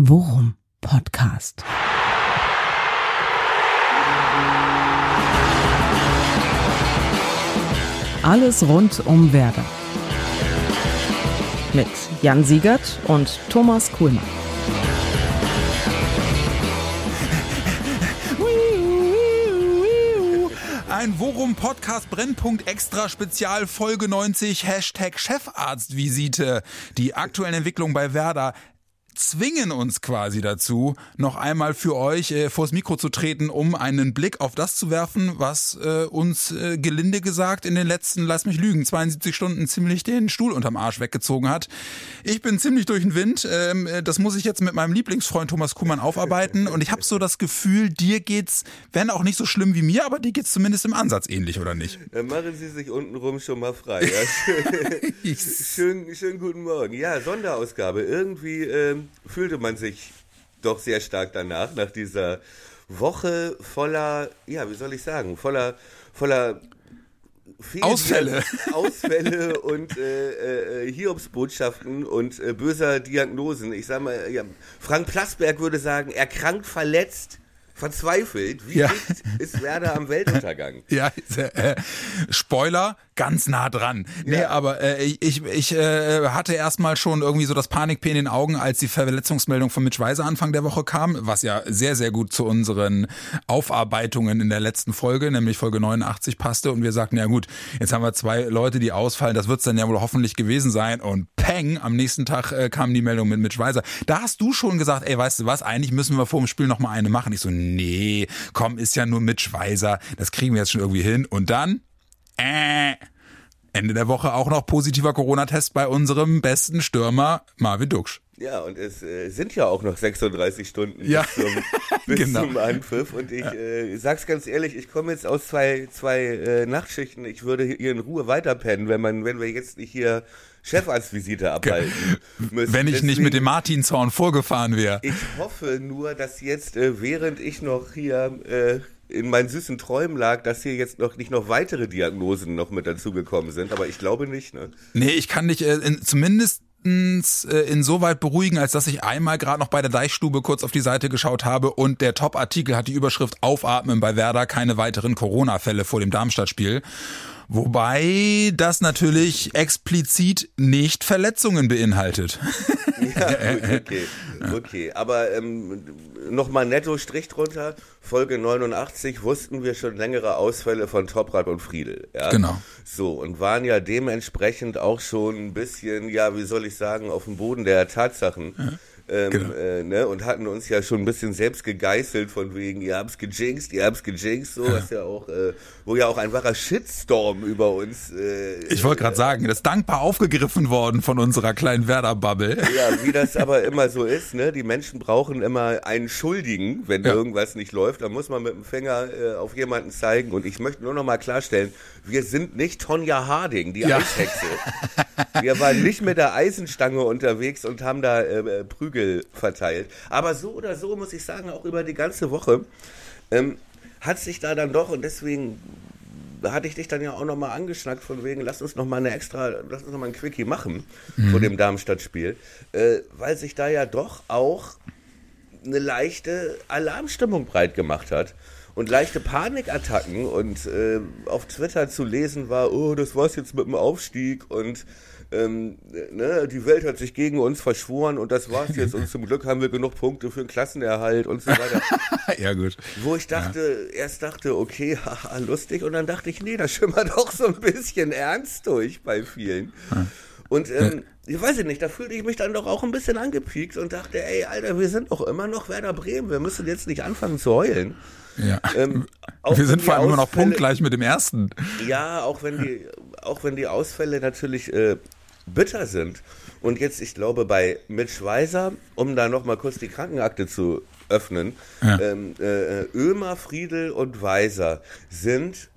Worum Podcast. Alles rund um Werder. Mit Jan Siegert und Thomas Kuhlmann. Ein Worum Podcast Brennpunkt Extra Spezial Folge 90 Hashtag Chefarztvisite. Die aktuellen Entwicklungen bei Werder zwingen uns quasi dazu, noch einmal für euch äh, vors Mikro zu treten, um einen Blick auf das zu werfen, was äh, uns äh, gelinde gesagt in den letzten, lass mich lügen, 72 Stunden ziemlich den Stuhl unterm Arsch weggezogen hat. Ich bin ziemlich durch den Wind. Ähm, äh, das muss ich jetzt mit meinem Lieblingsfreund Thomas Kuhmann aufarbeiten. Und ich habe so das Gefühl, dir geht's, wenn auch nicht so schlimm wie mir, aber dir geht's zumindest im Ansatz ähnlich, oder nicht? Dann machen Sie sich untenrum schon mal frei. Ja? schön, schön guten Morgen. Ja, Sonderausgabe. Irgendwie ähm, fühlte man sich doch sehr stark danach, nach dieser Woche voller, ja, wie soll ich sagen, voller, voller Ausfälle. Ausfälle und äh, äh, Hiobsbotschaften und äh, böser Diagnosen. Ich sag mal, ja, Frank Plasberg würde sagen, erkrankt, verletzt, verzweifelt. Wie ja. ist Werder am Weltuntergang? Ja, äh, Spoiler, ganz nah dran. Nee, ja. aber äh, ich, ich äh, hatte erstmal schon irgendwie so das Panikpen in den Augen, als die Verletzungsmeldung von Mitch Weiser Anfang der Woche kam, was ja sehr, sehr gut zu unseren Aufarbeitungen in der letzten Folge, nämlich Folge 89 passte und wir sagten, ja gut, jetzt haben wir zwei Leute, die ausfallen, das wird's dann ja wohl hoffentlich gewesen sein und peng, am nächsten Tag äh, kam die Meldung mit Mitch Weiser. Da hast du schon gesagt, ey, weißt du was, eigentlich müssen wir vor dem Spiel nochmal eine machen. Ich so, nee, komm, ist ja nur Mitch Weiser, das kriegen wir jetzt schon irgendwie hin und dann äh, Ende der Woche auch noch positiver Corona-Test bei unserem besten Stürmer Marvin Duksch. Ja, und es äh, sind ja auch noch 36 Stunden ja. bis, zum, bis genau. zum Anpfiff. Und ich ja. äh, sag's ganz ehrlich, ich komme jetzt aus zwei, zwei äh, Nachtschichten. Ich würde hier in Ruhe weiterpennen, wenn man, wenn wir jetzt nicht hier Chefarztvisite abhalten müssen. Wenn ich Deswegen, nicht mit dem Martinshorn vorgefahren wäre. Ich hoffe nur, dass jetzt, äh, während ich noch hier äh, in meinen süßen Träumen lag, dass hier jetzt noch nicht noch weitere Diagnosen noch mit dazugekommen sind, aber ich glaube nicht. Ne? Nee, ich kann dich äh, in, zumindest äh, insoweit beruhigen, als dass ich einmal gerade noch bei der Deichstube kurz auf die Seite geschaut habe und der Top-Artikel hat die Überschrift Aufatmen bei Werder, keine weiteren Corona-Fälle vor dem Darmstadt-Spiel. Wobei das natürlich explizit nicht Verletzungen beinhaltet. Ja, okay. okay. Aber ähm, nochmal netto Strich drunter. Folge 89 wussten wir schon längere Ausfälle von Toprak und Friedel. Ja? Genau. So, und waren ja dementsprechend auch schon ein bisschen, ja, wie soll ich sagen, auf dem Boden der Tatsachen. Ja ähm, genau. äh, ne, und hatten uns ja schon ein bisschen selbst gegeißelt von wegen, ihr habt's gejinxt, ihr habt's gejinxt, so, was ja auch, äh, wo ja auch ein wahrer Shitstorm über uns. Äh, ich wollte gerade sagen, das ist dankbar aufgegriffen worden von unserer kleinen Werder-Bubble. Ja, wie das aber immer so ist, ne, die Menschen brauchen immer einen Schuldigen, wenn ja. irgendwas nicht läuft, dann muss man mit dem Finger äh, auf jemanden zeigen und ich möchte nur noch mal klarstellen, wir sind nicht Tonja Harding, die ja. Eishexe. Wir waren nicht mit der Eisenstange unterwegs und haben da äh, Prügel verteilt. Aber so oder so muss ich sagen, auch über die ganze Woche ähm, hat sich da dann doch und deswegen hatte ich dich dann ja auch nochmal angeschnackt von wegen, lass uns nochmal eine extra, lass uns nochmal ein Quickie machen mhm. vor dem Darmstadt-Spiel, äh, weil sich da ja doch auch eine leichte Alarmstimmung breit gemacht hat und leichte Panikattacken und äh, auf Twitter zu lesen war, oh, das war's jetzt mit dem Aufstieg und ähm, ne, die Welt hat sich gegen uns verschworen und das war's jetzt und zum Glück haben wir genug Punkte für den Klassenerhalt und so weiter. ja, gut. Wo ich dachte, ja. erst dachte, okay, haha, lustig und dann dachte ich, nee, da schimmert doch so ein bisschen ernst durch bei vielen. Ja. Und ähm, ich weiß nicht, da fühlte ich mich dann doch auch ein bisschen angepiekt und dachte, ey, Alter, wir sind doch immer noch Werder Bremen, wir müssen jetzt nicht anfangen zu heulen. Ja. Ähm, wir sind vor allem immer noch punktgleich mit dem ersten. Ja, auch wenn die, auch wenn die Ausfälle natürlich äh, bitter sind. Und jetzt, ich glaube, bei Mitch Weiser, um da nochmal kurz die Krankenakte zu öffnen, ja. ähm, äh, Ömer, Friedel und Weiser sind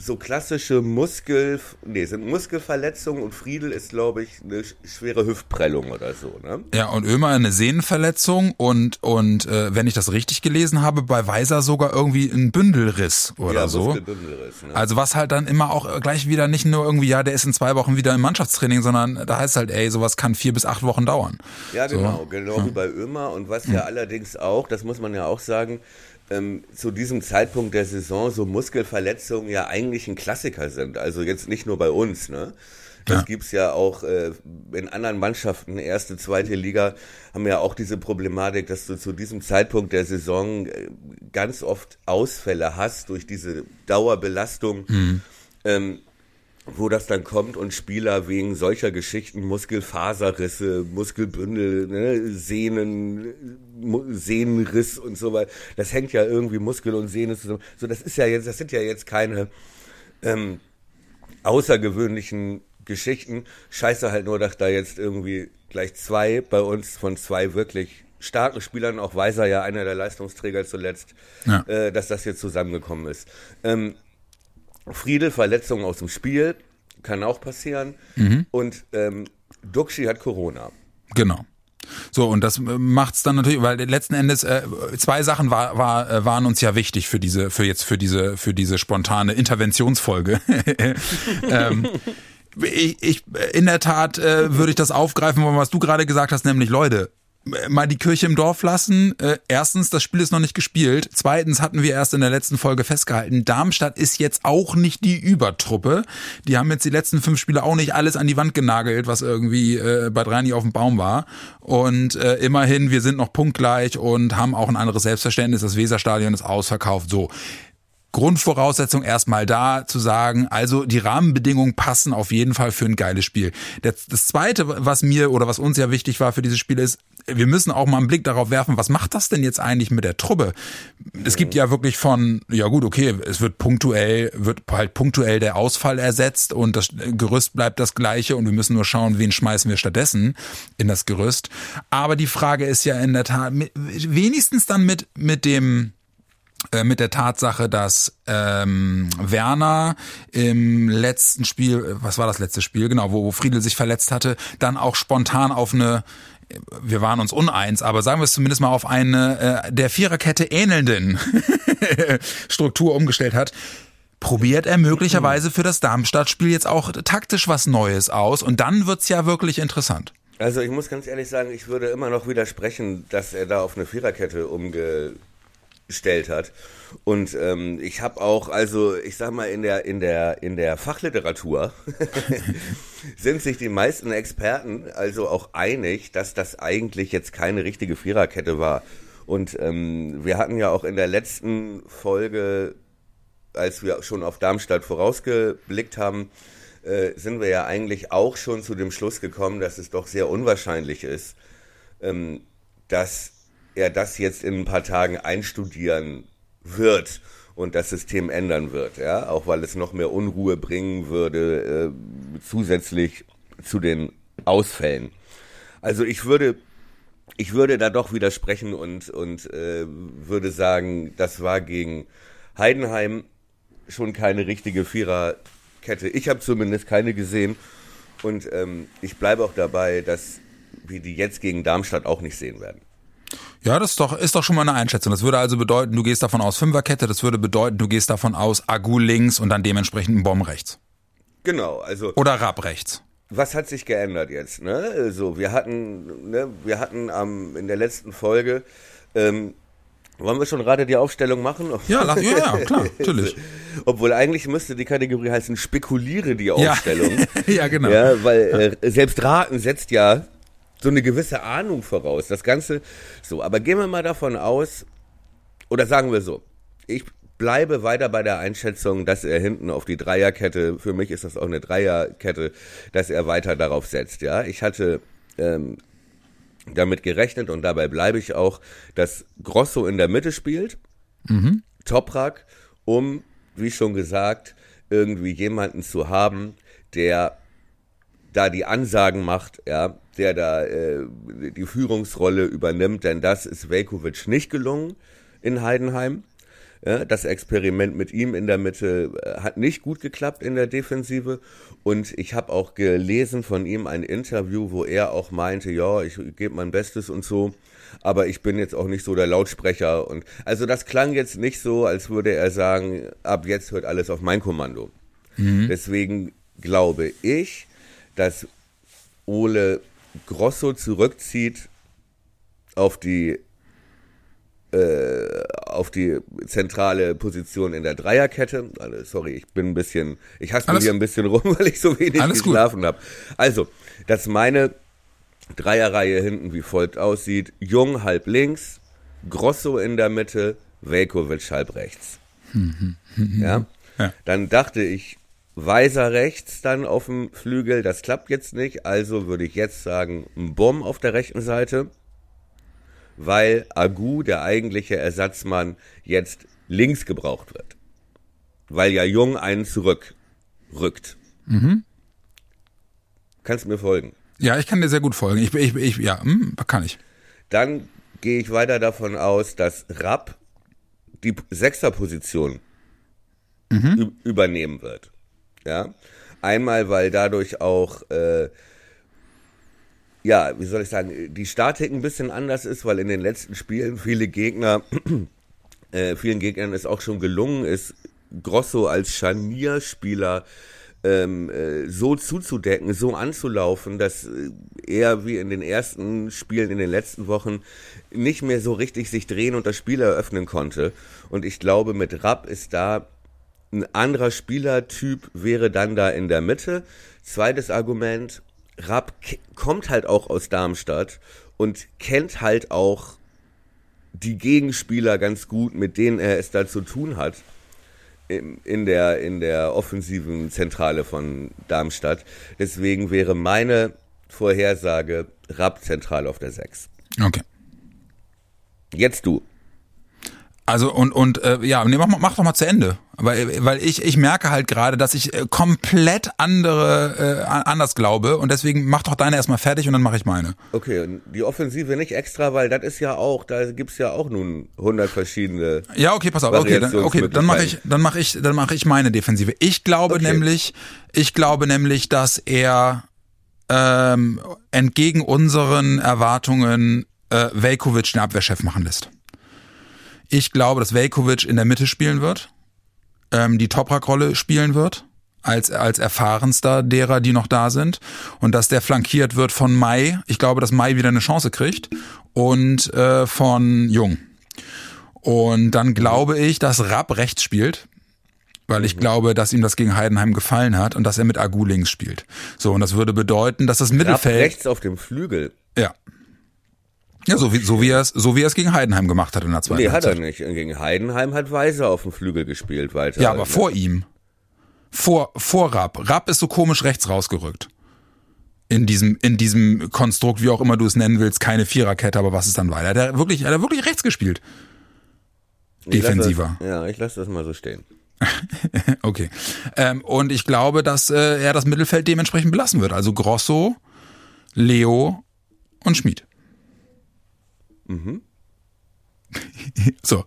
so klassische Muskel, nee, sind Muskelverletzungen und Friedel ist, glaube ich, eine schwere Hüftprellung oder so, ne? Ja, und Ömer eine Sehnenverletzung und, und äh, wenn ich das richtig gelesen habe, bei Weiser sogar irgendwie ein Bündelriss oder ja, so. Muskelbündelriss, ne? Also was halt dann immer auch gleich wieder nicht nur irgendwie, ja, der ist in zwei Wochen wieder im Mannschaftstraining, sondern da heißt halt, ey, sowas kann vier bis acht Wochen dauern. Ja, genau, so. genau wie bei Ömer und was ja allerdings auch, das muss man ja auch sagen, ähm, zu diesem Zeitpunkt der Saison so Muskelverletzungen ja eigentlich ein Klassiker sind. Also jetzt nicht nur bei uns, ne? Das Ja. gibt's ja auch äh, in anderen Mannschaften, erste, zweite Liga, haben ja auch diese Problematik, dass du zu diesem Zeitpunkt der Saison äh, ganz oft Ausfälle hast durch diese Dauerbelastung. Ähm, wo das dann kommt und Spieler wegen solcher Geschichten, Muskelfaserrisse, Muskelbündel, ne, Sehnen, Sehnenriss und so weiter, das hängt ja irgendwie Muskel und Sehne zusammen. So, das ist ja jetzt, das sind ja jetzt keine ähm, außergewöhnlichen Geschichten. Scheiße halt nur, dass da jetzt irgendwie gleich zwei bei uns von zwei wirklich starken Spielern, auch Weiser ja einer der Leistungsträger zuletzt, Ja. äh, dass das jetzt zusammengekommen ist. Ähm, Friedel, Verletzungen aus dem Spiel, kann auch passieren. Und ähm, Duxi hat Corona. Genau. So, und das äh, macht's dann natürlich, weil letzten Endes äh, zwei Sachen war, war, äh, waren uns ja wichtig für diese, für jetzt, für diese, für diese spontane Interventionsfolge. ähm, ich, ich, in der Tat äh, würde ich das aufgreifen wollen, was du gerade gesagt hast, nämlich Leute, mal die Kirche im Dorf lassen. Äh, erstens, das Spiel ist noch nicht gespielt. Zweitens hatten wir erst in der letzten Folge festgehalten, Darmstadt ist jetzt auch nicht die Übertruppe. Die haben jetzt die letzten fünf Spiele auch nicht alles an die Wand genagelt, was irgendwie äh, bei Drani auf dem Baum war. Und äh, immerhin, wir sind noch punktgleich und haben auch ein anderes Selbstverständnis. Das Weserstadion ist ausverkauft. So. Grundvoraussetzung erstmal da zu sagen, also die Rahmenbedingungen passen auf jeden Fall für ein geiles Spiel. Das, das zweite, was mir oder was uns ja wichtig war für dieses Spiel ist, wir müssen auch mal einen Blick darauf werfen, was macht das denn jetzt eigentlich mit der Truppe? Es gibt ja wirklich von, ja gut, okay, es wird punktuell, wird halt punktuell der Ausfall ersetzt und das Gerüst bleibt das gleiche und wir müssen nur schauen, wen schmeißen wir stattdessen in das Gerüst. Aber die Frage ist ja in der Tat, wenigstens dann mit, mit dem, äh, mit der Tatsache, dass ähm, Werner im letzten Spiel, äh, was war das letzte Spiel, genau, wo, wo Friedel sich verletzt hatte, dann auch spontan auf eine wir waren uns uneins, aber sagen wir es zumindest mal auf eine äh, der Viererkette ähnelnden Struktur umgestellt hat, probiert er möglicherweise für das Darmstadt-Spiel jetzt auch taktisch was Neues aus und dann wird's ja wirklich interessant. Also ich muss ganz ehrlich sagen, ich würde immer noch widersprechen, dass er da auf eine Viererkette umgestellt hat. Und ähm, ich habe auch, also ich sag mal, in der, in der, in der Fachliteratur sind sich die meisten Experten also auch einig, dass das eigentlich jetzt keine richtige Viererkette war. Und ähm, wir hatten ja auch in der letzten Folge, als wir schon auf Darmstadt vorausgeblickt haben, äh, sind wir ja eigentlich auch schon zu dem Schluss gekommen, dass es doch sehr unwahrscheinlich ist, ähm, dass er das jetzt in ein paar Tagen einstudieren wird und das System ändern wird, ja, auch weil es noch mehr Unruhe bringen würde, äh, zusätzlich zu den Ausfällen. Also ich würde, ich würde da doch widersprechen und, und äh, würde sagen, das war gegen Heidenheim schon keine richtige Viererkette. Ich habe zumindest keine gesehen und ähm, ich bleibe auch dabei, dass wir die jetzt gegen Darmstadt auch nicht sehen werden. Ja, das ist doch, ist doch schon mal eine Einschätzung. Das würde also bedeuten, du gehst davon aus Fünferkette, das würde bedeuten, du gehst davon aus Agu links und dann dementsprechend ein Bomb rechts. Genau, also Oder Rapp rechts. was hat sich geändert jetzt? Ne? Also wir hatten, ne, wir hatten am in der letzten Folge, ähm, wollen wir schon gerade die Aufstellung machen? Ja, la- ja, ja, klar, natürlich. Obwohl eigentlich müsste die Kategorie heißen Spekuliere die Ja. Aufstellung. ja, genau. Ja, weil äh, selbst Raten setzt ja so eine gewisse Ahnung voraus. Das Ganze so, aber gehen wir mal davon aus, oder sagen wir so, ich bleibe weiter bei der Einschätzung, dass er hinten auf die Dreierkette, für mich ist das auch eine Dreierkette, dass er weiter darauf setzt. Ja, ich hatte ähm, damit gerechnet und dabei bleibe ich auch, dass Grosso in der Mitte spielt, Toprak, um, wie schon gesagt, irgendwie jemanden zu haben, der da die Ansagen macht, ja, der da äh, die Führungsrolle übernimmt, denn das ist Velkovic nicht gelungen in Heidenheim. Ja, das Experiment mit ihm in der Mitte äh, hat nicht gut geklappt in der Defensive. Und ich habe auch gelesen von ihm ein Interview, wo er auch meinte, ja, ich gebe mein Bestes und so. Aber ich bin jetzt auch nicht so der Lautsprecher. Und also das klang jetzt nicht so, als würde er sagen, ab jetzt hört alles auf mein Kommando. Mhm. Deswegen glaube ich, dass Ole Grosso zurückzieht auf die äh, auf die zentrale Position in der Dreierkette. Also, sorry, ich bin ein bisschen, ich hasse mir hier ein bisschen rum, weil ich so wenig geschlafen habe. Also, dass meine Dreierreihe hinten wie folgt aussieht. Jung halb links, Grosso in der Mitte, Velkovic halb rechts. ja? ja? Dann dachte ich, Weiser rechts dann auf dem Flügel, das klappt jetzt nicht, also würde ich jetzt sagen, ein Bomb auf der rechten Seite weil Agu, der eigentliche Ersatzmann, jetzt links gebraucht wird. Weil ja Jung einen zurückrückt. Mhm. Kannst du mir folgen? Ja, ich kann dir sehr gut folgen. Ich, ich, ich ja, hm, kann ich. Dann gehe ich weiter davon aus, dass Rapp die Sechserposition mhm. übernehmen wird. Ja. Einmal, weil dadurch auch äh, ja, wie soll ich sagen, die Statik ein bisschen anders ist, weil in den letzten Spielen viele Gegner, äh, vielen Gegnern ist auch schon gelungen ist, Grosso als Scharnierspieler ähm, äh, so zuzudecken, so anzulaufen, dass äh, er wie in den ersten Spielen in den letzten Wochen nicht mehr so richtig sich drehen und das Spiel eröffnen konnte. Und ich glaube, mit Rapp ist da ein anderer Spielertyp wäre dann da in der Mitte. Zweites Argument, Rapp kommt halt auch aus Darmstadt und kennt halt auch die Gegenspieler ganz gut, mit denen er es da zu tun hat in der, in der offensiven Zentrale von Darmstadt. Deswegen wäre meine Vorhersage Rapp zentral auf der 6. Okay. Jetzt du. Also und und äh, ja, nee, mach, mach doch mal zu Ende, weil weil ich ich merke halt gerade, dass ich äh, komplett andere äh, anders glaube und deswegen mach doch deine erstmal fertig und dann mache ich meine. Okay, und die Offensive nicht extra, weil das ist ja auch, da gibt's ja auch nun 100 verschiedene Ja, okay, pass auf. Okay, dann, okay, dann mache ich dann mache ich dann mache ich meine Defensive. Ich glaube okay. nämlich, ich glaube nämlich, dass er ähm, entgegen unseren Erwartungen äh, Velkovic den Abwehrchef machen lässt. Ich glaube, dass Velkovic in der Mitte spielen wird, ähm, die Toprak-Rolle spielen wird, als, als erfahrenster derer, die noch da sind. Und dass der flankiert wird von Mai. Ich glaube, dass Mai wieder eine Chance kriegt. Und äh, von Jung. Und dann glaube ich, dass Rapp rechts spielt, weil ich glaube, dass ihm das gegen Heidenheim gefallen hat und dass er mit Agu links spielt. So, und das würde bedeuten, dass das Mittelfeld. Rapp rechts auf dem Flügel. Ja. Ja, so wie, so wie er es, so wie er es gegen Heidenheim gemacht hat in der zweiten Nee, hat er nicht. Gegen Heidenheim hat Weiser auf dem Flügel gespielt, weiter. Ja, aber vor ihm. Vor, vor Rapp. Rapp ist so komisch rechts rausgerückt. In diesem, in diesem Konstrukt, wie auch immer du es nennen willst, keine Viererkette, aber was ist dann weiter? Der hat wirklich, hat er wirklich rechts gespielt. Defensiver. Das, ja, ich lasse das mal so stehen. okay. Ähm, und ich glaube, dass äh, er das Mittelfeld dementsprechend belassen wird. Also Grosso, Leo und Schmid. Mhm. so.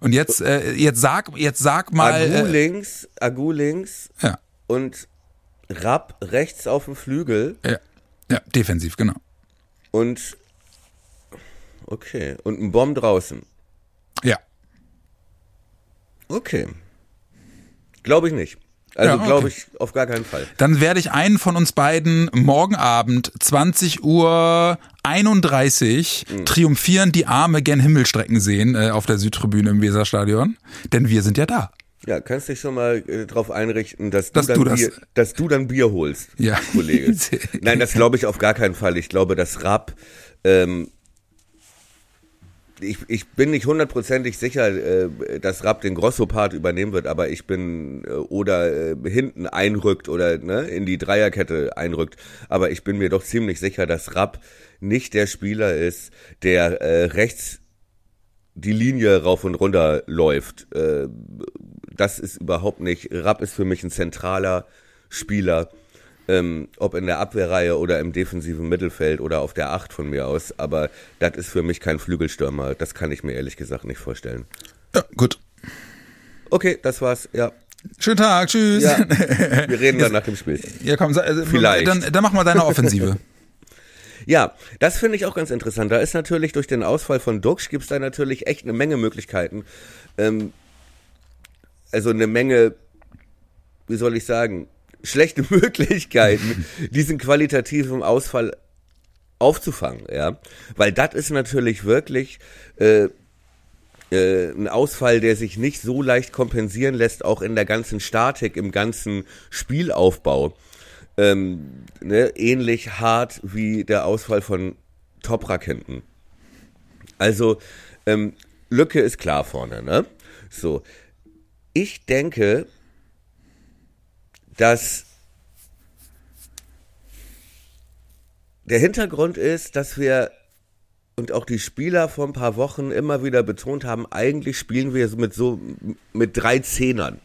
Und jetzt, äh, jetzt sag, jetzt sag mal. Agu äh, links, Agu links. Ja. Und Rapp rechts auf dem Flügel. Ja. Ja, defensiv, genau. Und okay. Und ein Bomb draußen. Ja. Okay. Glaube ich nicht. Also ja, okay. glaube ich auf gar keinen Fall. Dann werde ich einen von uns beiden morgen Abend 20 Uhr 31 mhm. triumphierend die Arme gen Himmel strecken sehen äh, auf der Südtribüne im Weserstadion. Denn wir sind ja da. Ja, kannst dich schon mal äh, darauf einrichten, dass, dass, du, dann du das Bier, dass du dann Bier holst, ja. Kollege. Nein, das glaube ich auf gar keinen Fall. Ich glaube, dass Rapp ähm, ich, ich bin nicht hundertprozentig sicher, äh, dass Rapp den Grosso-Part übernehmen wird, aber ich bin äh, oder äh, hinten einrückt oder ne, in die Dreierkette einrückt. Aber ich bin mir doch ziemlich sicher, dass Rapp nicht der Spieler ist, der äh, rechts die Linie rauf und runter läuft. Äh, das ist überhaupt nicht. Rapp ist für mich ein zentraler Spieler ähm, ob in der Abwehrreihe oder im defensiven Mittelfeld oder auf der Acht von mir aus. Aber das ist für mich kein Flügelstürmer. Das kann ich mir ehrlich gesagt nicht vorstellen. Ja, gut. Okay, das war's, ja. Schönen Tag, tschüss. ja. Wir reden dann nach dem Spiel. Ja, komm, also, Vielleicht. Dann, dann mach mal deine Offensive. Ja, das finde ich auch ganz interessant. Da ist natürlich durch den Ausfall von Duxch gibt es da natürlich echt eine Menge Möglichkeiten. Ähm, also eine Menge, wie soll ich sagen, schlechte Möglichkeiten, diesen qualitativen Ausfall aufzufangen, ja. Weil das ist natürlich wirklich äh, äh, ein Ausfall, der sich nicht so leicht kompensieren lässt, auch in der ganzen Statik, im ganzen Spielaufbau. Ähm, ne, ähnlich hart wie der Ausfall von Toprak hinten. Also, ähm, Lücke ist klar vorne, ne? So. Ich denke, dass der Hintergrund ist, dass wir und auch die Spieler vor ein paar Wochen immer wieder betont haben, eigentlich spielen wir mit so mit drei Zehnern.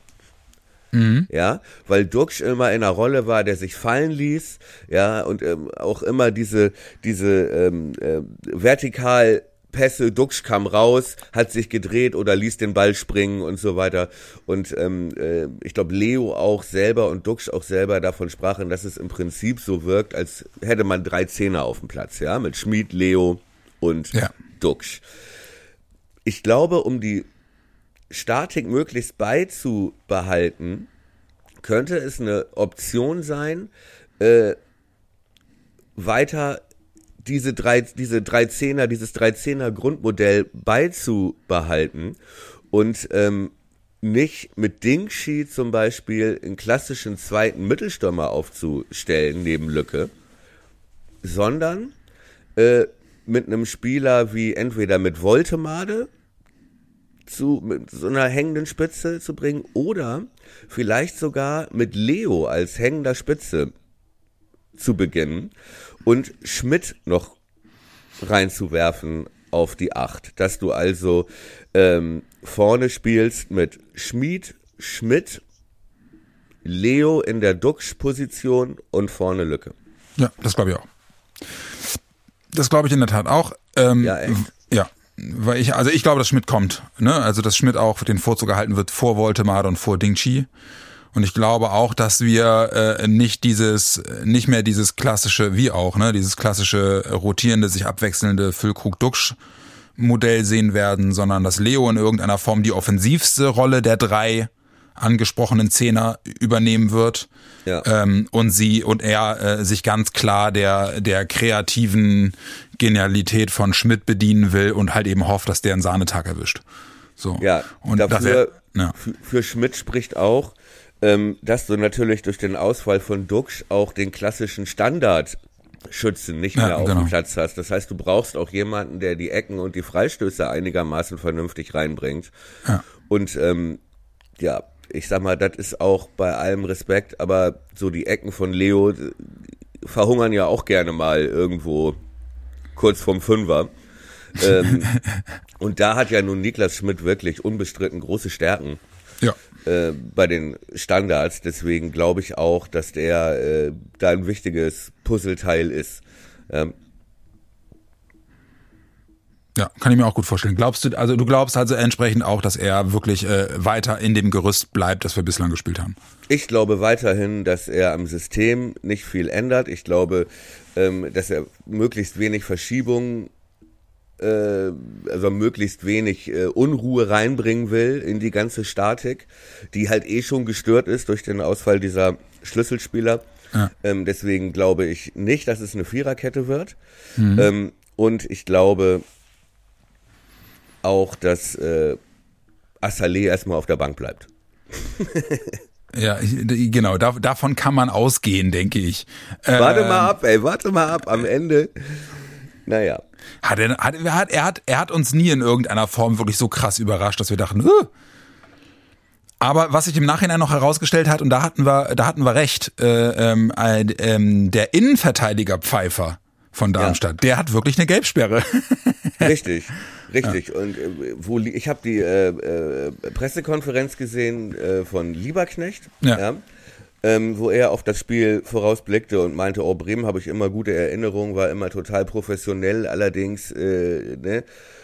Mhm. Ja, weil Duxch immer in einer Rolle war, der sich fallen ließ, ja, und ähm, auch immer diese, diese ähm, äh, vertikal Pässe, Duxch kam raus, hat sich gedreht oder ließ den Ball springen und so weiter. Und ähm, äh, ich glaube, Leo auch selber und Duxch auch selber davon sprachen, dass es im Prinzip so wirkt, als hätte man drei Zehner auf dem Platz, ja, mit Schmid, Leo und Ja. Duxch. Ich glaube, um die Statik möglichst beizubehalten, könnte es eine Option sein, äh, weiter diese drei, diese drei Zehner, dieses drei Zehner Grundmodell beizubehalten und ähm, nicht mit Dingshi zum Beispiel einen klassischen zweiten Mittelstürmer aufzustellen neben Lücke, sondern äh, mit einem Spieler wie entweder mit Voltemade zu mit so einer hängenden Spitze zu bringen oder vielleicht sogar mit Leo als hängender Spitze zu beginnen und Schmidt noch reinzuwerfen auf die Acht. Dass du also ähm, vorne spielst mit Schmied, Schmidt, Leo in der Duxch-Position und vorne Lücke. Ja, das glaube ich auch. Das glaube ich in der Tat auch. Ähm, Ja, echt? Ja, weil ich, also ich glaube, dass Schmidt kommt. Ne? Also dass Schmidt auch den Vorzug erhalten wird vor Voltemade und vor Ding Chi. Und ich glaube auch, dass wir äh, nicht dieses, nicht mehr dieses klassische, wie auch, ne, dieses klassische äh, rotierende, sich abwechselnde Füllkrug-Duxch-Modell sehen werden, sondern dass Leo in irgendeiner Form die offensivste Rolle der drei angesprochenen Zehner übernehmen wird. Ja. Ähm, und sie und er äh, sich ganz klar der, der kreativen Genialität von Schmidt bedienen will und halt eben hofft, dass der einen Sahnetag erwischt. So. Ja, und dafür, er, ja. für, für Schmidt spricht auch, ähm, dass du natürlich durch den Ausfall von Duxch auch den klassischen Standardschützen nicht Ja, mehr auf genau. dem Platz hast. Das heißt, du brauchst auch jemanden, der die Ecken und die Freistöße einigermaßen vernünftig reinbringt. Ja. Und ähm, ja, ich sag mal, das ist auch bei allem Respekt, aber so die Ecken von Leo äh, verhungern ja auch gerne mal irgendwo kurz vorm Fünfer. ähm, und da hat ja nun Niklas Schmidt wirklich unbestritten große Stärken ja. Äh, bei den Standards. Deswegen glaube ich auch, dass der äh, da ein wichtiges Puzzleteil ist. Ähm, Ja, kann ich mir auch gut vorstellen. Glaubst du, also du glaubst also entsprechend auch, dass er wirklich äh, weiter in dem Gerüst bleibt, das wir bislang gespielt haben? Ich glaube weiterhin, dass er am System nicht viel ändert. Ich glaube, ähm, dass er möglichst wenig Verschiebungen, also möglichst wenig äh, Unruhe reinbringen will in die ganze Statik, die halt eh schon gestört ist durch den Ausfall dieser Schlüsselspieler. Ähm, deswegen glaube ich nicht, dass es eine Viererkette wird. Ähm, und ich glaube auch, dass äh, Assalé erstmal auf der Bank bleibt. Ja, genau, da, davon kann man ausgehen, denke ich. Äh, Warte mal ab, ey, warte mal ab. Am Ende, naja. Hat er, hat, hat, er, hat, er hat uns nie in irgendeiner Form wirklich so krass überrascht, dass wir dachten, "Huh." aber was sich im Nachhinein noch herausgestellt hat, und da hatten wir, da hatten wir recht, äh, äh, ähm, der Innenverteidiger Pfeiffer von Darmstadt, der hat wirklich eine Gelbsperre. Richtig, richtig. Und äh, wo ich habe die äh, äh, Pressekonferenz gesehen äh, von Lieberknecht, Ja. Ähm, wo er auf das Spiel vorausblickte und meinte, oh, Bremen habe ich immer gute Erinnerungen, war immer total professionell, allerdings äh, ne,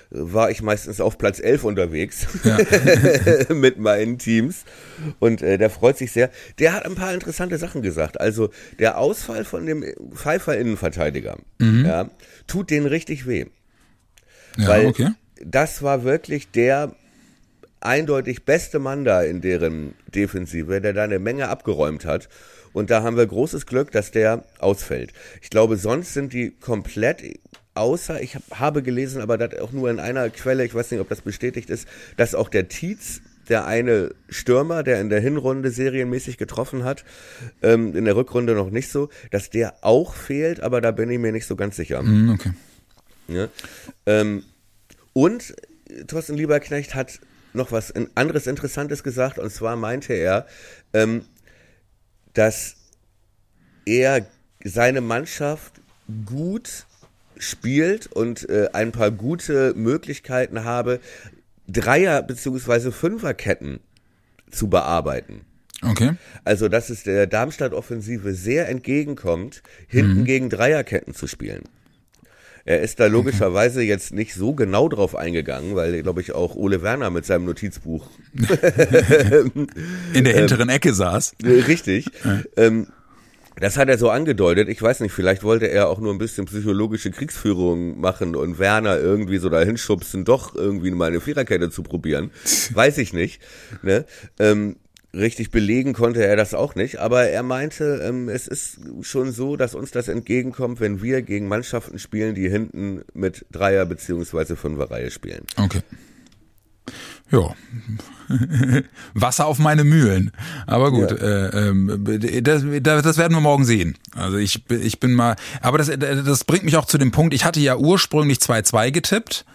war ich meistens auf Platz 11 unterwegs ja. mit meinen Teams. Und äh, der freut sich sehr. Der hat ein paar interessante Sachen gesagt. Also der Ausfall von dem Pfeiffer Innenverteidiger mhm. ja, tut den richtig weh. Ja, Weil okay. das war wirklich der eindeutig beste Mann da in deren Defensive, der da eine Menge abgeräumt hat. Und da haben wir großes Glück, dass der ausfällt. Ich glaube, sonst sind die komplett außer ich hab, habe gelesen, aber das auch nur in einer Quelle, ich weiß nicht, ob das bestätigt ist, dass auch der Tietz, der eine Stürmer, der in der Hinrunde serienmäßig getroffen hat, ähm, in der Rückrunde noch nicht so, dass der auch fehlt, aber da bin ich mir nicht so ganz sicher. Mm, okay. Ja? Ähm, und Thorsten Lieberknecht hat noch was anderes Interessantes gesagt, und zwar meinte er, ähm, dass er seine Mannschaft gut spielt und äh, ein paar gute Möglichkeiten habe, Dreier- bzw. Fünferketten zu bearbeiten. Okay. Also, dass es der Darmstadt-Offensive sehr entgegenkommt, hinten mhm. gegen Dreierketten zu spielen. Er ist da logischerweise okay. jetzt nicht so genau drauf eingegangen, weil, glaube ich, auch Ole Werner mit seinem Notizbuch in der hinteren Ecke saß. Richtig. Ähm, das hat er so angedeutet. Ich weiß nicht, vielleicht wollte er auch nur ein bisschen psychologische Kriegsführung machen und Werner irgendwie so dahin schubsen, doch irgendwie mal eine Viererkette zu probieren. weiß ich nicht. Ne? Ähm, richtig belegen konnte er das auch nicht, aber er meinte, ähm, es ist schon so, dass uns das entgegenkommt, wenn wir gegen Mannschaften spielen, die hinten mit Dreier- beziehungsweise Fünferreihe spielen. Okay. Ja. Wasser auf meine Mühlen. Aber gut, ja. äh, äh, das, das werden wir morgen sehen. Also ich, ich bin mal. Aber das, das bringt mich auch zu dem Punkt, ich hatte ja ursprünglich 2-2 getippt.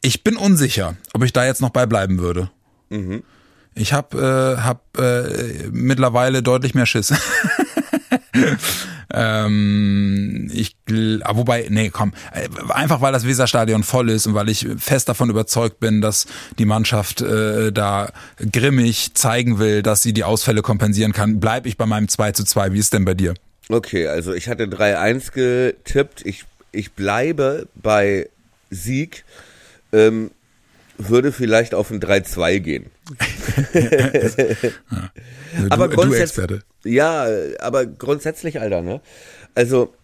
Ich bin unsicher, ob ich da jetzt noch bei bleiben würde. Mhm. Ich habe äh, hab, äh, mittlerweile deutlich mehr Schiss. ähm, ich, ah, wobei, nee, komm, äh, einfach weil das Weserstadion voll ist und weil ich fest davon überzeugt bin, dass die Mannschaft äh, da grimmig zeigen will, dass sie die Ausfälle kompensieren kann, bleibe ich bei meinem 2 zu 2. Wie ist denn bei dir? Okay, also ich hatte 3-1 getippt. Ich, ich bleibe bei Sieg. Ähm, würde vielleicht auf ein 3-2 gehen. ja. aber du, Experte. Ja, aber grundsätzlich, Alter, ne? Also,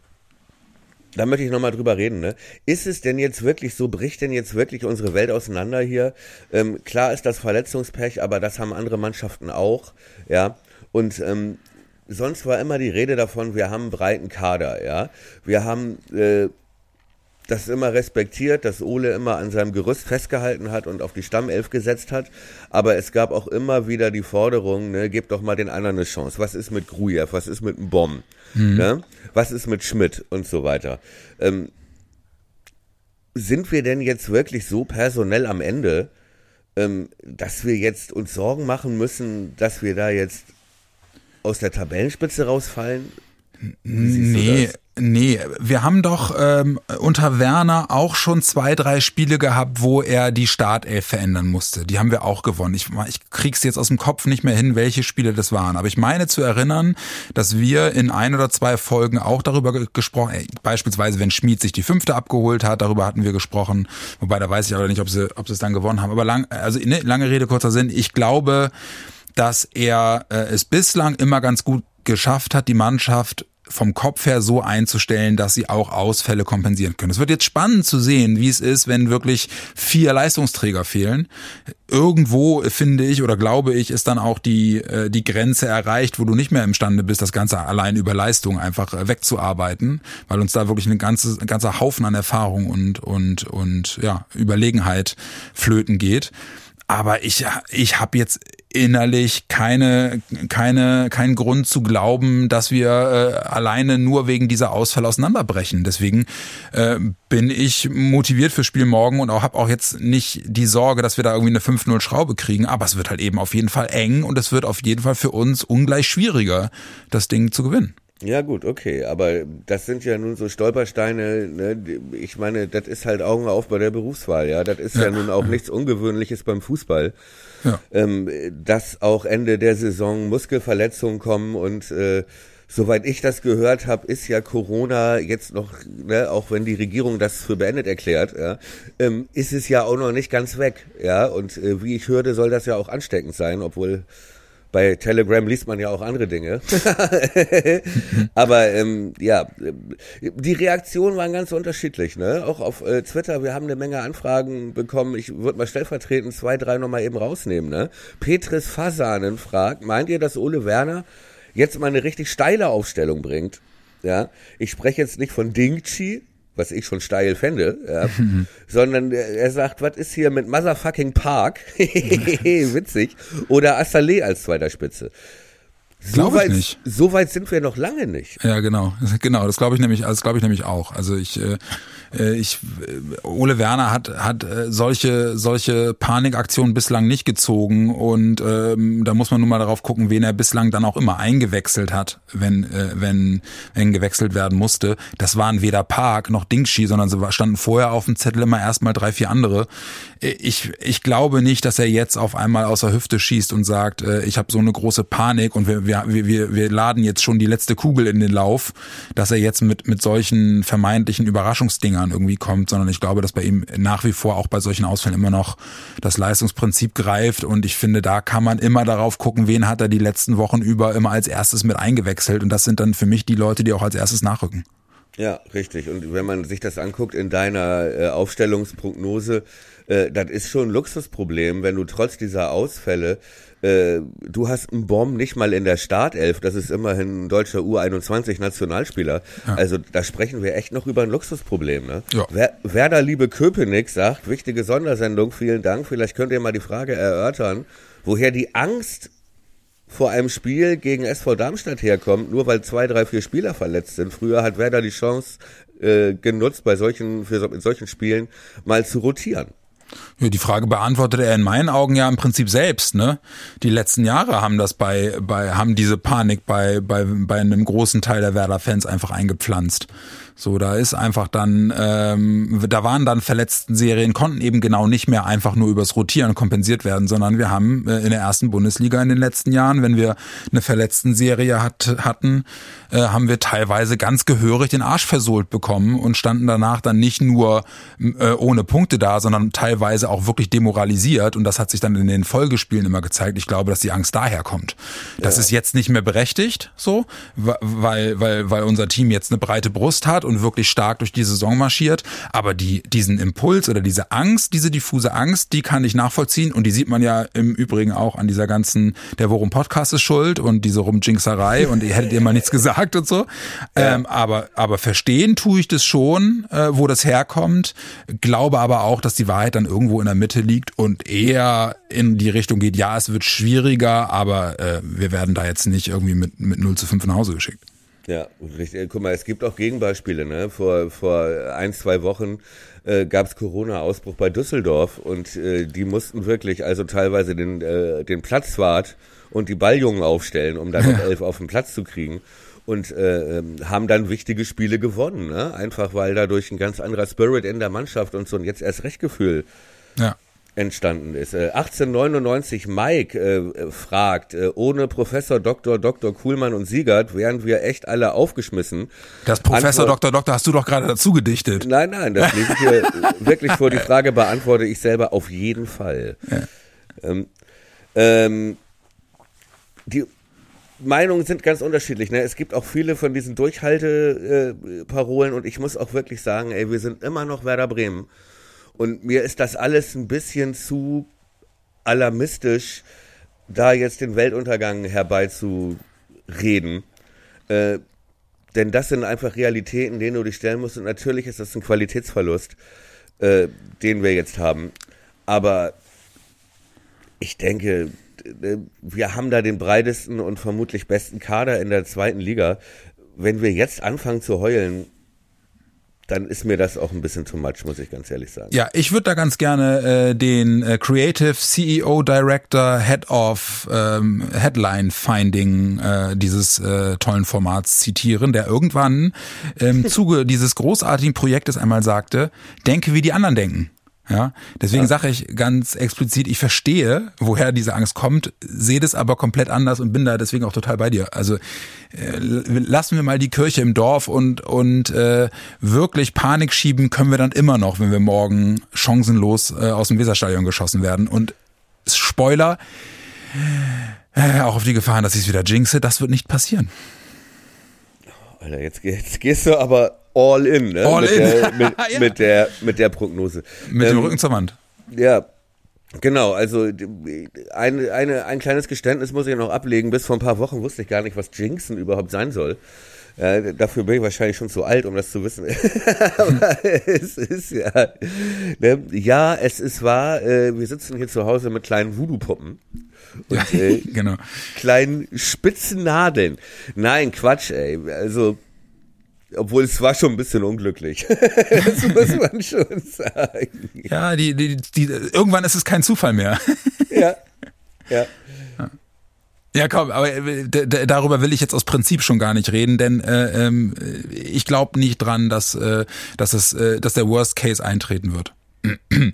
da möchte ich nochmal drüber reden, ne? Ist es denn jetzt wirklich so, bricht denn jetzt wirklich unsere Welt auseinander hier? Ähm, klar ist das Verletzungspech, aber das haben andere Mannschaften auch, ja? Und ähm, sonst war immer die Rede davon, wir haben einen breiten Kader, ja? Wir haben äh, das immer respektiert, dass Ole immer an seinem Gerüst festgehalten hat und auf die Stammelf gesetzt hat. Aber es gab auch immer wieder die Forderung, ne, gebt doch mal den anderen eine Chance. Was ist mit Grujew? Was ist mit Bomb? Mhm. Ne? Was ist mit Schmidt und so weiter? Ähm, sind wir denn jetzt wirklich so personell am Ende, ähm, dass wir jetzt uns Sorgen machen müssen, dass wir da jetzt aus der Tabellenspitze rausfallen? Nee, Nee, wir haben doch ähm, unter Werner auch schon zwei, drei Spiele gehabt, wo er die Startelf verändern musste. Die haben wir auch gewonnen. Ich, ich krieg's jetzt aus dem Kopf nicht mehr hin, welche Spiele das waren. Aber ich meine zu erinnern, dass wir in ein oder zwei Folgen auch darüber gesprochen, äh, beispielsweise wenn Schmid sich die fünfte abgeholt hat, darüber hatten wir gesprochen. Wobei da weiß ich aber nicht, ob sie, ob sie es dann gewonnen haben. Aber lang, also ne, lange Rede kurzer Sinn. Ich glaube, dass er äh, es bislang immer ganz gut geschafft hat, die Mannschaft vom Kopf her so einzustellen, dass sie auch Ausfälle kompensieren können. Es wird jetzt spannend zu sehen, wie es ist, wenn wirklich vier Leistungsträger fehlen. Irgendwo finde ich oder glaube ich, ist dann auch die äh, die Grenze erreicht, wo du nicht mehr imstande bist, das Ganze allein über Leistung einfach äh, wegzuarbeiten, weil uns da wirklich ein ganzes ein ganzer Haufen an Erfahrung und und und ja Überlegenheit flöten geht. Aber ich ich habe jetzt innerlich keine, keine, keinen Grund zu glauben, dass wir äh, alleine nur wegen dieser Ausfälle auseinanderbrechen. Deswegen äh, bin ich motiviert fürs Spiel morgen und auch habe auch jetzt nicht die Sorge, dass wir da irgendwie eine 5-0 Schraube kriegen. Aber es wird halt eben auf jeden Fall eng und es wird auf jeden Fall für uns ungleich schwieriger, das Ding zu gewinnen. Ja gut, okay, aber das sind ja nun so Stolpersteine, ne? ich meine, das ist halt Augen auf bei der Berufswahl, ja, das ist ja, ja nun auch nichts Ungewöhnliches beim Fußball ja. ähm, dass auch Ende der Saison Muskelverletzungen kommen und äh, soweit ich das gehört habe, ist ja Corona jetzt noch, ne, auch wenn die Regierung das für beendet erklärt, ja, ähm, ist es ja auch noch nicht ganz weg. Ja, und äh, wie ich hörte, soll das ja auch ansteckend sein, obwohl bei Telegram liest man ja auch andere Dinge. Aber ähm, ja, die Reaktionen waren ganz unterschiedlich. Ne? Auch auf äh, Twitter, wir haben eine Menge Anfragen bekommen. Ich würde mal stellvertretend zwei, drei nochmal eben rausnehmen. Ne? Petris Fasanen fragt, meint ihr, dass Ole Werner jetzt mal eine richtig steile Aufstellung bringt? Ja, ich spreche jetzt nicht von Dingchi, was ich schon steil fände, ja, sondern er sagt, was ist hier mit Motherfucking Park? Witzig. Oder Assalé als zweiter Spitze. So Glaube ich weit, nicht. so weit sind wir noch lange nicht. Ja, genau, genau. Das glaube ich nämlich, das glaube ich nämlich auch. Also ich, äh, äh, ich, äh, Ole Werner hat hat äh, solche solche Panikaktionen bislang nicht gezogen und ähm, da muss man nun mal darauf gucken, wen er bislang dann auch immer eingewechselt hat, wenn äh, wenn wenn gewechselt werden musste. Das waren weder Park noch Dingshi, sondern sie standen vorher auf dem Zettel immer erstmal drei vier andere. Ich ich glaube nicht, dass er jetzt auf einmal aus der Hüfte schießt und sagt, äh, ich habe so eine große Panik und wir, wir wir, wir, wir laden jetzt schon die letzte Kugel in den Lauf, dass er jetzt mit, mit solchen vermeintlichen Überraschungsdingern irgendwie kommt, sondern ich glaube, dass bei ihm nach wie vor auch bei solchen Ausfällen immer noch das Leistungsprinzip greift und ich finde, da kann man immer darauf gucken, wen hat er die letzten Wochen über immer als erstes mit eingewechselt und das sind dann für mich die Leute, die auch als erstes nachrücken. Ja, richtig. Und wenn man sich das anguckt in deiner äh, Aufstellungsprognose, äh, das ist schon ein Luxusproblem, wenn du trotz dieser Ausfälle äh, du hast einen Bomb nicht mal in der Startelf, das ist immerhin ein deutscher U21-Nationalspieler. Ja. Also da sprechen wir echt noch über ein Luxusproblem. Ne? Ja. Wer, Werder Liebe Köpenick sagt, wichtige Sondersendung, vielen Dank. Vielleicht könnt ihr mal die Frage erörtern, woher die Angst vor einem Spiel gegen SV Darmstadt herkommt, nur weil zwei, drei, vier Spieler verletzt sind. Früher hat Werder die Chance äh, genutzt, bei solchen, für, in solchen Spielen mal zu rotieren. Ja, die Frage beantwortet er in meinen Augen ja im Prinzip selbst, ne? Die letzten Jahre haben das bei, bei, haben diese Panik bei, bei, bei einem großen Teil der Werder-Fans einfach eingepflanzt. So, da ist einfach dann, ähm, da waren dann verletzten Serien, konnten eben genau nicht mehr einfach nur übers Rotieren kompensiert werden, sondern wir haben äh, in der ersten Bundesliga in den letzten Jahren, wenn wir eine verletzten Serie hat, hatten, äh, haben wir teilweise ganz gehörig den Arsch versohlt bekommen und standen danach dann nicht nur äh, ohne Punkte da, sondern teilweise auch wirklich demoralisiert und das hat sich dann in den Folgespielen immer gezeigt. Ich glaube, dass die Angst daher kommt. Das ja. ist jetzt nicht mehr berechtigt, so, weil, weil, weil unser Team jetzt eine breite Brust hat und wirklich stark durch die Saison marschiert. Aber die, diesen Impuls oder diese Angst, diese diffuse Angst, die kann ich nachvollziehen. Und die sieht man ja im Übrigen auch an dieser ganzen, der Worum Podcast ist schuld und diese Rumjinxerei und ihr hättet ihr mal nichts gesagt und so. Ja. Ähm, aber, aber verstehen tue ich das schon, äh, wo das herkommt. Glaube aber auch, dass die Wahrheit dann irgendwo in der Mitte liegt und eher in die Richtung geht, ja, es wird schwieriger, aber äh, wir werden da jetzt nicht irgendwie mit, mit 0 zu 5 nach Hause geschickt. Ja, richtig. Guck mal, es gibt auch Gegenbeispiele. Ne? Vor, vor ein, zwei Wochen äh, gab es Corona-Ausbruch bei Düsseldorf und äh, die mussten wirklich also teilweise den, äh, den Platzwart und die Balljungen aufstellen, um dann elf auf den Platz zu kriegen. Und äh, ähm, haben dann wichtige Spiele gewonnen, ne? Einfach weil dadurch ein ganz anderer Spirit in der Mannschaft und so ein jetzt erst Rechtgefühl ja entstanden ist. 1899 äh, Mike äh, fragt, äh, ohne Professor Dr. Dr. Kuhlmann und Siegert wären wir echt alle aufgeschmissen. Das Professor Antwort, Dr. Doktor hast du doch gerade dazu gedichtet. Nein, nein, das lese ich hier wirklich vor. Die Frage beantworte ich selber auf jeden Fall. Ja. Ähm, ähm, die Meinungen sind ganz unterschiedlich. Ne? Es gibt auch viele von diesen Durchhalteparolen äh, und ich muss auch wirklich sagen, ey, wir sind immer noch Werder Bremen. Und mir ist das alles ein bisschen zu alarmistisch, da jetzt den Weltuntergang herbeizureden. Äh, denn das sind einfach Realitäten, denen du dich stellen musst. Und natürlich ist das ein Qualitätsverlust, äh, den wir jetzt haben. Aber ich denke, wir haben da den breitesten und vermutlich besten Kader in der zweiten Liga. Wenn wir jetzt anfangen zu heulen, dann ist mir das auch ein bisschen too much, muss ich ganz ehrlich sagen. Ja, ich würde da ganz gerne äh, den äh, Creative CEO Director Head of ähm, Headline Finding äh, dieses äh, tollen Formats zitieren, der irgendwann im Zuge dieses großartigen Projektes einmal sagte, denke wie die anderen denken. Ja, deswegen ja. sage ich ganz explizit, ich verstehe, woher diese Angst kommt, sehe das aber komplett anders und bin da deswegen auch total bei dir. Also äh, lassen wir mal die Kirche im Dorf und und äh, wirklich Panik schieben können wir dann immer noch, wenn wir morgen chancenlos äh, aus dem Weserstadion geschossen werden. Und Spoiler, äh, auch auf die Gefahren, dass ich es wieder jinxe, das wird nicht passieren. Alter, jetzt, jetzt gehst du aber all in, ne? All mit in. Der, mit, Ja. mit, der, mit der Prognose. Mit dem Ähm, Rücken zur Wand. Ja, genau. Also ein, eine, ein kleines Geständnis muss ich noch ablegen. Bis vor ein paar Wochen wusste ich gar nicht, was Jinxen überhaupt sein soll. Äh, dafür bin ich wahrscheinlich schon zu alt, um das zu wissen. Aber es ist ja, ne? ja, es ist wahr. Äh, wir sitzen hier zu Hause mit kleinen Voodoo-Puppen und äh, genau. kleinen spitzen Nadeln. Nein, Quatsch, ey. Also, obwohl es war schon ein bisschen unglücklich. das muss man schon sagen. Ja, die, die, die, irgendwann ist es kein Zufall mehr. Ja. Ja. Ja, komm, aber äh, darüber will ich jetzt aus Prinzip schon gar nicht reden, denn äh, ähm, ich glaube nicht dran, dass, äh, dass, es, äh, dass der Worst Case eintreten wird.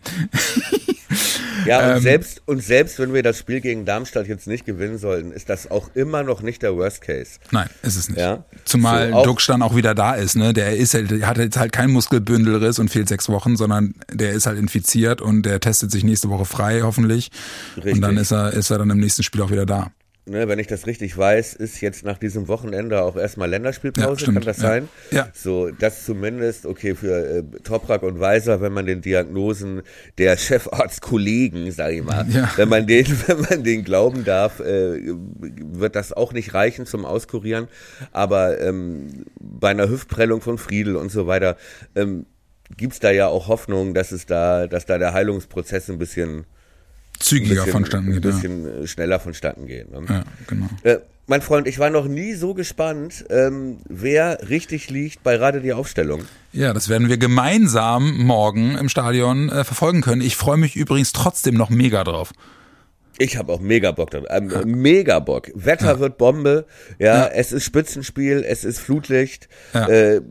Ja, und Ähm. selbst, und selbst wenn wir das Spiel gegen Darmstadt jetzt nicht gewinnen sollten, ist das auch immer noch nicht der Worst Case. Nein, ist es nicht. Ja. Zumal So, dann auch wieder da ist, ne? Der ist halt, hat jetzt halt keinen Muskelbündelriss und fehlt sechs Wochen, sondern der ist halt infiziert und der testet sich nächste Woche frei, hoffentlich. Und Richtig. dann ist er, ist er dann im nächsten Spiel auch wieder da. Ne, wenn ich das richtig weiß, ist jetzt nach diesem Wochenende auch erstmal Ja, Länderspielpause, stimmt, kann das ja. sein? Ja. So, das zumindest, okay, für äh, Toprak und Weiser, wenn man den Diagnosen der Chefarztkollegen, sag ich mal, Ja. wenn man den, wenn man den glauben darf, äh, wird das auch nicht reichen zum Auskurieren. Aber ähm, bei einer Hüftprellung von Friedel und so weiter, ähm, gibt's da ja auch Hoffnung, dass es da, dass da der Heilungsprozess ein bisschen, Zügiger bisschen, vonstatten ein geht. Ja. bisschen äh, schneller vonstatten geht. Ne? ja, genau. Äh, mein Freund, ich war noch nie so gespannt, ähm, wer richtig liegt bei gerade die Aufstellung. Ja, das werden wir gemeinsam morgen im Stadion äh, verfolgen können. Ich freue mich übrigens trotzdem noch mega drauf. Ich habe auch mega Bock drauf. Ähm, Mega Bock. Wetter wird Bombe. Ja, Ja. es ist Spitzenspiel, es ist Flutlicht. Ja. Äh,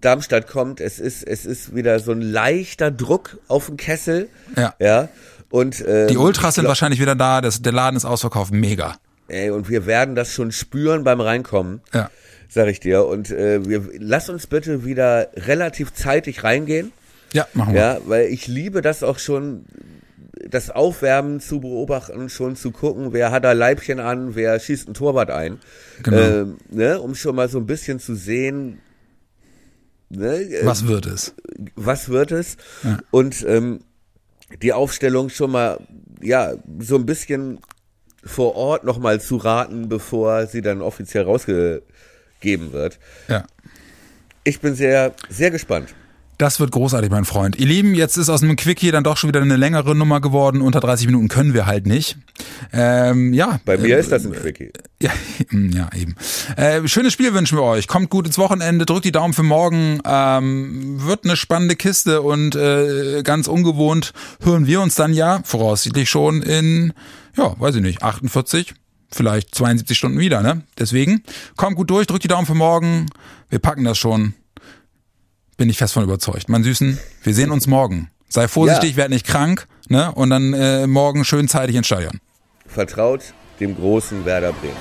Darmstadt kommt, es ist, es ist wieder so ein leichter Druck auf den Kessel. Ja. Ja. Und, ähm, Die Ultras sind glaub- wahrscheinlich wieder da, das, der Laden ist ausverkauft, mega. Ey, und wir werden das schon spüren beim Reinkommen. Ja. Sag ich dir. Und äh, wir, lass uns bitte wieder relativ zeitig reingehen. Ja, machen wir. Ja, weil ich liebe das auch schon, das Aufwärmen zu beobachten, schon zu gucken, wer hat da Leibchen an, wer schießt ein Torwart ein. Genau. Ähm, ne, um schon mal so ein bisschen zu sehen, ne, äh, Was wird es? was wird es? Ja. Und ähm, die Aufstellung schon mal, ja, so ein bisschen vor Ort nochmal zu raten, bevor sie dann offiziell rausgegeben wird. Ja. Ich bin sehr, sehr gespannt. Das wird großartig, mein Freund. Ihr Lieben, jetzt ist aus einem Quickie dann doch schon wieder eine längere Nummer geworden. Unter 30 Minuten können wir halt nicht. Ähm, ja. Bei mir äh, ist das ein Quickie. Ja, ja eben. Äh, schönes Spiel wünschen wir euch. Kommt gut ins Wochenende, drückt die Daumen für morgen. Ähm, wird eine spannende Kiste und äh, ganz ungewohnt hören wir uns dann ja voraussichtlich schon in, ja, weiß ich nicht, 48, vielleicht 72 Stunden wieder. Ne? Deswegen kommt gut durch, drückt die Daumen für morgen. Wir packen das schon. Bin ich fest von überzeugt. Mein Süßen, wir sehen uns morgen. Sei vorsichtig, Ja. werd nicht krank, ne? Und dann äh, morgen schön zeitig ins Stadion. Vertraut dem großen Werder Bremen.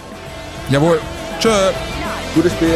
Jawohl. Tschö. Gutes Spiel.